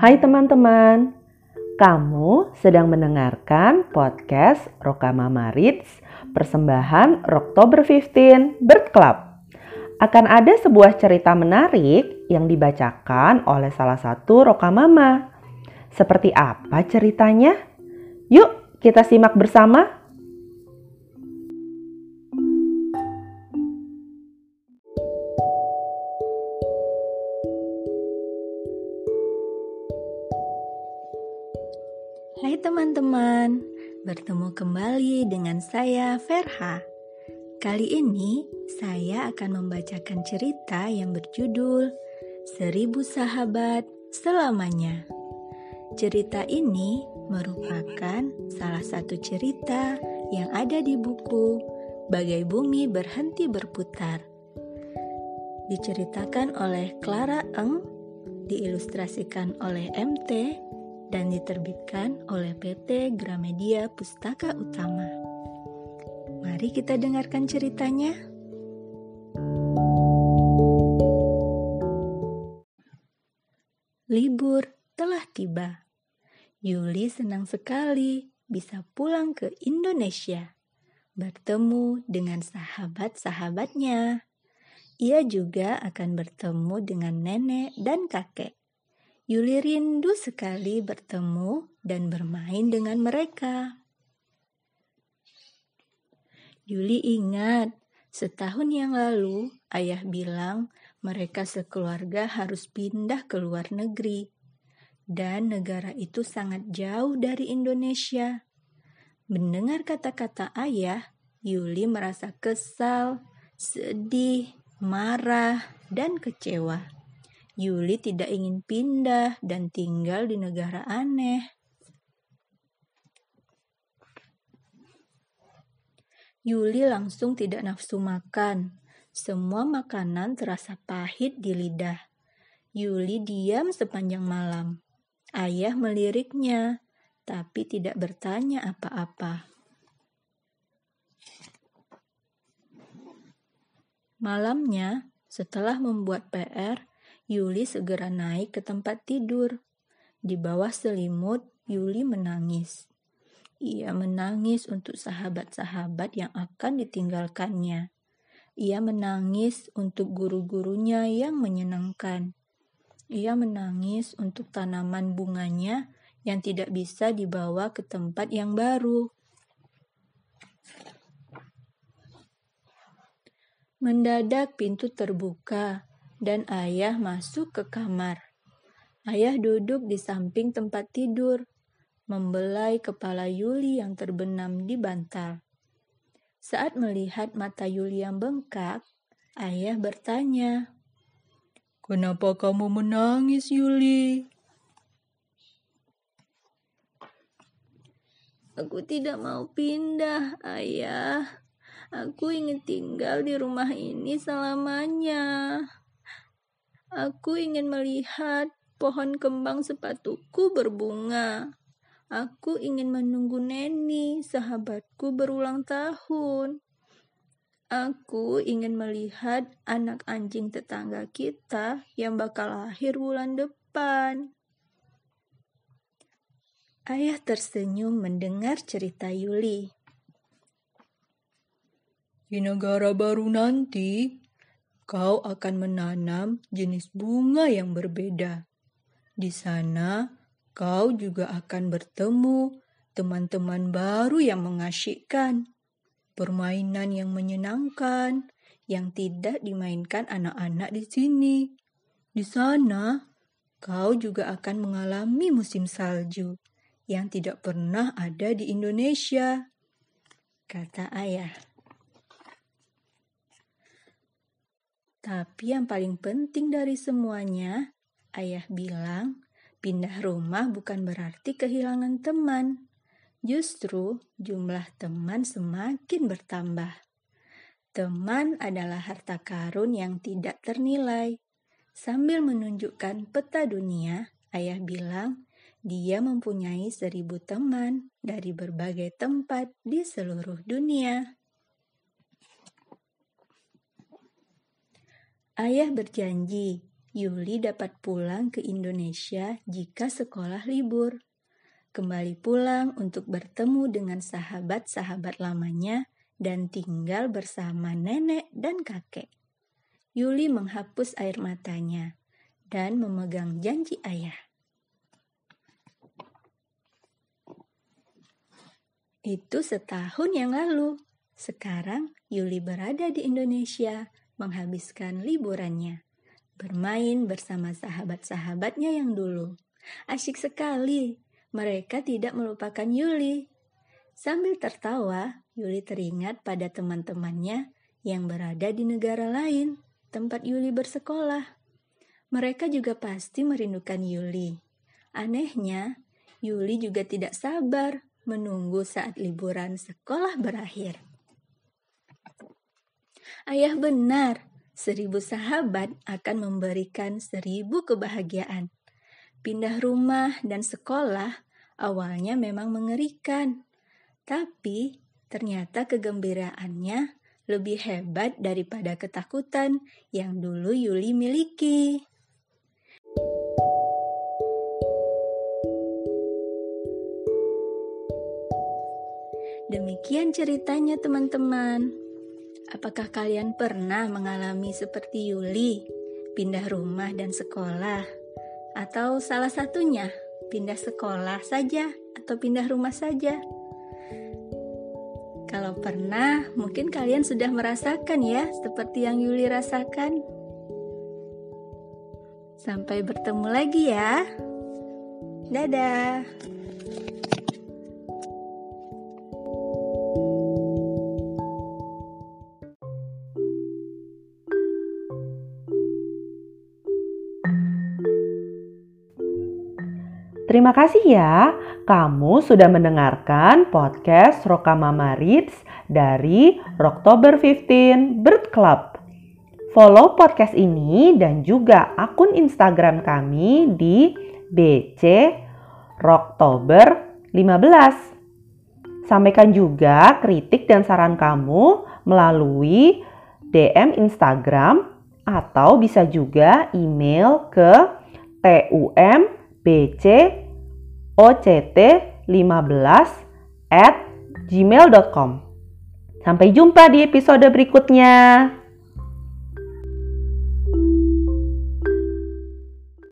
Hai teman-teman, kamu sedang mendengarkan podcast Rokamama Reads persembahan Oktober 15 Bird Club. Akan ada sebuah cerita menarik yang dibacakan oleh salah satu Rokamama. Seperti apa ceritanya? Yuk kita simak bersama. Hai teman-teman, bertemu kembali dengan saya Verha. Kali ini saya akan membacakan cerita yang berjudul Seribu Sahabat Selamanya. Cerita ini merupakan salah satu cerita yang ada di buku Bagai Bumi Berhenti Berputar. Diceritakan oleh Clara Eng, diilustrasikan oleh MT, dan diterbitkan oleh PT Gramedia Pustaka Utama. Mari kita dengarkan ceritanya. Libur telah tiba. Yuli senang sekali bisa pulang ke Indonesia, bertemu dengan sahabat-sahabatnya. Ia juga akan bertemu dengan nenek dan kakek. Yuli rindu sekali bertemu dan bermain dengan mereka. Yuli ingat, setahun yang lalu ayah bilang mereka sekeluarga harus pindah ke luar negeri. Dan negara itu sangat jauh dari Indonesia. Mendengar kata-kata ayah, Yuli merasa kesal, sedih, marah, dan kecewa. Yuli tidak ingin pindah dan tinggal di negara aneh. Yuli langsung tidak nafsu makan. Semua makanan terasa pahit di lidah. Yuli diam sepanjang malam. Ayah meliriknya, tapi tidak bertanya apa-apa. Malamnya, setelah membuat PR, Yuli segera naik ke tempat tidur. Di bawah selimut, Yuli menangis. Ia menangis untuk sahabat-sahabat yang akan ditinggalkannya. Ia menangis untuk guru-gurunya yang menyenangkan. Ia menangis untuk tanaman bunganya yang tidak bisa dibawa ke tempat yang baru. Mendadak pintu terbuka dan ayah masuk ke kamar. Ayah duduk di samping tempat tidur, membelai kepala Yuli yang terbenam di bantal. Saat melihat mata Yuli yang bengkak, ayah bertanya, Kenapa kamu menangis, Yuli? Aku tidak mau pindah, ayah. Aku ingin tinggal di rumah ini selamanya. Aku ingin melihat pohon kembang sepatuku berbunga. Aku ingin menunggu Neni, sahabatku berulang tahun. Aku ingin melihat anak anjing tetangga kita yang bakal lahir bulan depan. Ayah tersenyum mendengar cerita Yuli. Di negara baru nanti, kau akan menanam jenis bunga yang berbeda. Di sana, kau juga akan bertemu teman-teman baru yang mengasyikkan, permainan yang menyenangkan yang tidak dimainkan anak-anak di sini. Di sana, kau juga akan mengalami musim salju yang tidak pernah ada di Indonesia, kata ayah. Tapi yang paling penting dari semuanya, ayah bilang, pindah rumah bukan berarti kehilangan teman. Justru jumlah teman semakin bertambah. Teman adalah harta karun yang tidak ternilai. Sambil menunjukkan peta dunia, ayah bilang dia mempunyai seribu teman dari berbagai tempat di seluruh dunia. Ayah berjanji Yuli dapat pulang ke Indonesia jika sekolah libur. Kembali pulang untuk bertemu dengan sahabat-sahabat lamanya dan tinggal bersama nenek dan kakek. Yuli menghapus air matanya dan memegang janji ayah. Itu setahun yang lalu. Sekarang Yuli berada di Indonesia menghabiskan liburannya bermain bersama sahabat-sahabatnya yang dulu. Asyik sekali, mereka tidak melupakan Yuli. Sambil tertawa, Yuli teringat pada teman-temannya yang berada di negara lain, tempat Yuli bersekolah. Mereka juga pasti merindukan Yuli. Anehnya, Yuli juga tidak sabar menunggu saat liburan sekolah berakhir. Ayah benar, Seribu sahabat akan memberikan seribu kebahagiaan. Pindah rumah dan sekolah awalnya memang mengerikan, tapi ternyata kegembiraannya lebih hebat daripada ketakutan yang dulu Yuli miliki. Demikian ceritanya, teman-teman. Apakah kalian pernah mengalami seperti Yuli, pindah rumah dan sekolah? Atau salah satunya, pindah sekolah saja atau pindah rumah saja? Kalau pernah, mungkin kalian sudah merasakan ya, seperti yang Yuli rasakan. Sampai bertemu lagi ya. Dadah. Terima kasih ya, kamu sudah mendengarkan podcast Rokamama Reads dari Oktober 15 Bird Club. Follow podcast ini dan juga akun Instagram kami di BC Oktober 15. Sampaikan juga kritik dan saran kamu melalui DM Instagram atau bisa juga email ke tum bc oct15 at gmail.com. Sampai jumpa di episode berikutnya.